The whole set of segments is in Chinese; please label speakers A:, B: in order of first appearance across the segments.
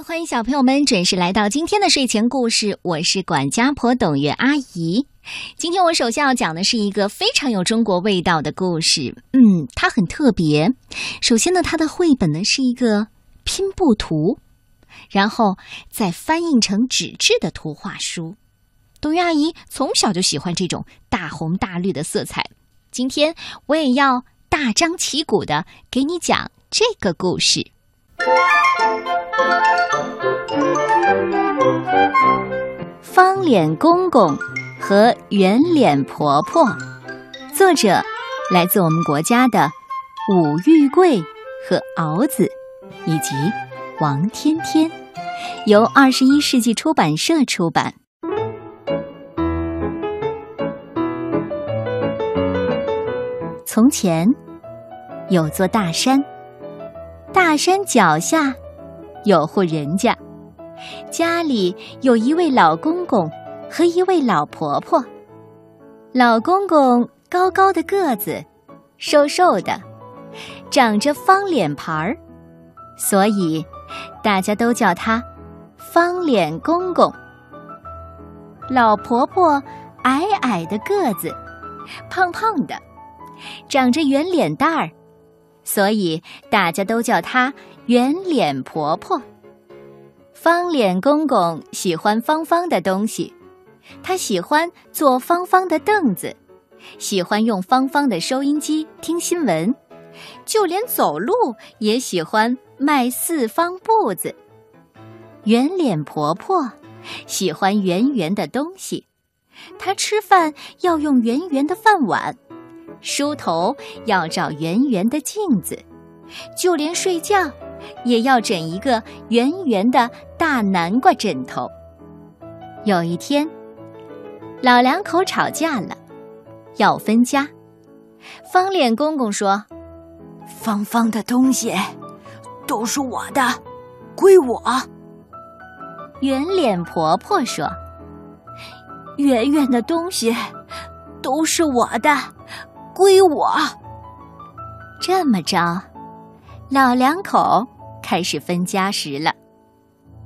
A: 欢迎小朋友们准时来到今天的睡前故事，我是管家婆董月阿姨。今天我首先要讲的是一个非常有中国味道的故事，嗯，它很特别。首先呢，它的绘本呢是一个拼布图，然后再翻印成纸质的图画书。董月阿姨从小就喜欢这种大红大绿的色彩，今天我也要大张旗鼓的给你讲这个故事。方脸公公和圆脸婆婆，作者来自我们国家的武玉贵和敖子，以及王天天，由二十一世纪出版社出版。从前有座大山。大山脚下有户人家，家里有一位老公公和一位老婆婆。老公公高高的个子，瘦瘦的，长着方脸盘儿，所以大家都叫他方脸公公。老婆婆矮矮的个子，胖胖的，长着圆脸蛋儿。所以大家都叫她圆脸婆婆。方脸公公喜欢方方的东西，他喜欢坐方方的凳子，喜欢用方方的收音机听新闻，就连走路也喜欢迈四方步子。圆脸婆婆喜欢圆圆的东西，她吃饭要用圆圆的饭碗。梳头要照圆圆的镜子，就连睡觉，也要枕一个圆圆的大南瓜枕头。有一天，老两口吵架了，要分家。方脸公公说：“
B: 方方的东西都是我的，归我。”
A: 圆脸婆婆说：“
B: 圆圆的东西都是我的。”归我。
A: 这么着，老两口开始分家时了。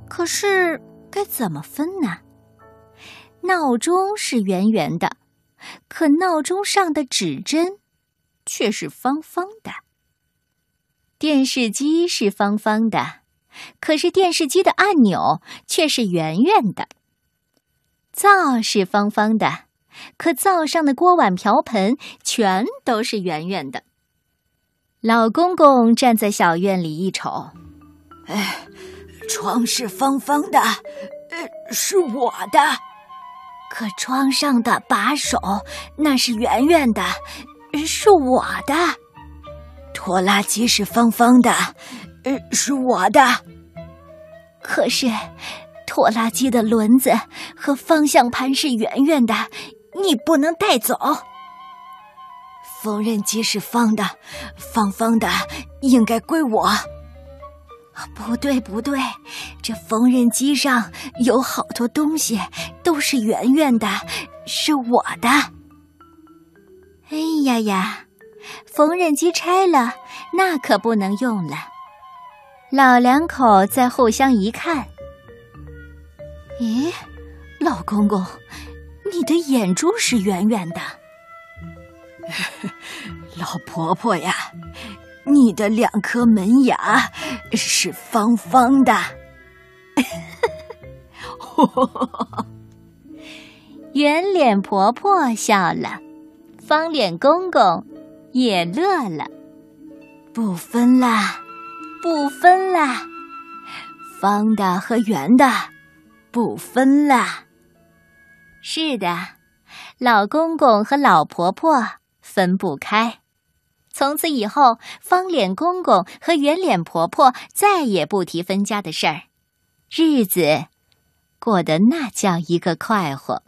A: 可是该怎么分呢？闹钟是圆圆的，可闹钟上的指针却是方方的。电视机是方方的，可是电视机的按钮却是圆圆的。灶是方方的。可灶上的锅碗瓢盆全都是圆圆的。老公公站在小院里一瞅，
B: 哎，窗是方方的，呃，是我的。可窗上的把手那是圆圆的，是我的。拖拉机是方方的，呃，是我的。可是拖拉机的轮子和方向盘是圆圆的。你不能带走。缝纫机是方的，方方的应该归我。不对，不对，这缝纫机上有好多东西都是圆圆的，是我的。
A: 哎呀呀，缝纫机拆了，那可不能用了。老两口在互相一看，咦，老公公。你的眼珠是圆圆的，
B: 老婆婆呀，你的两颗门牙是方方的。
A: 圆脸婆婆笑了，方脸公公也乐了。
B: 不分啦，
A: 不分啦，
B: 方的和圆的不分啦。
A: 是的，老公公和老婆婆分不开。从此以后，方脸公公和圆脸婆婆再也不提分家的事儿，日子过得那叫一个快活。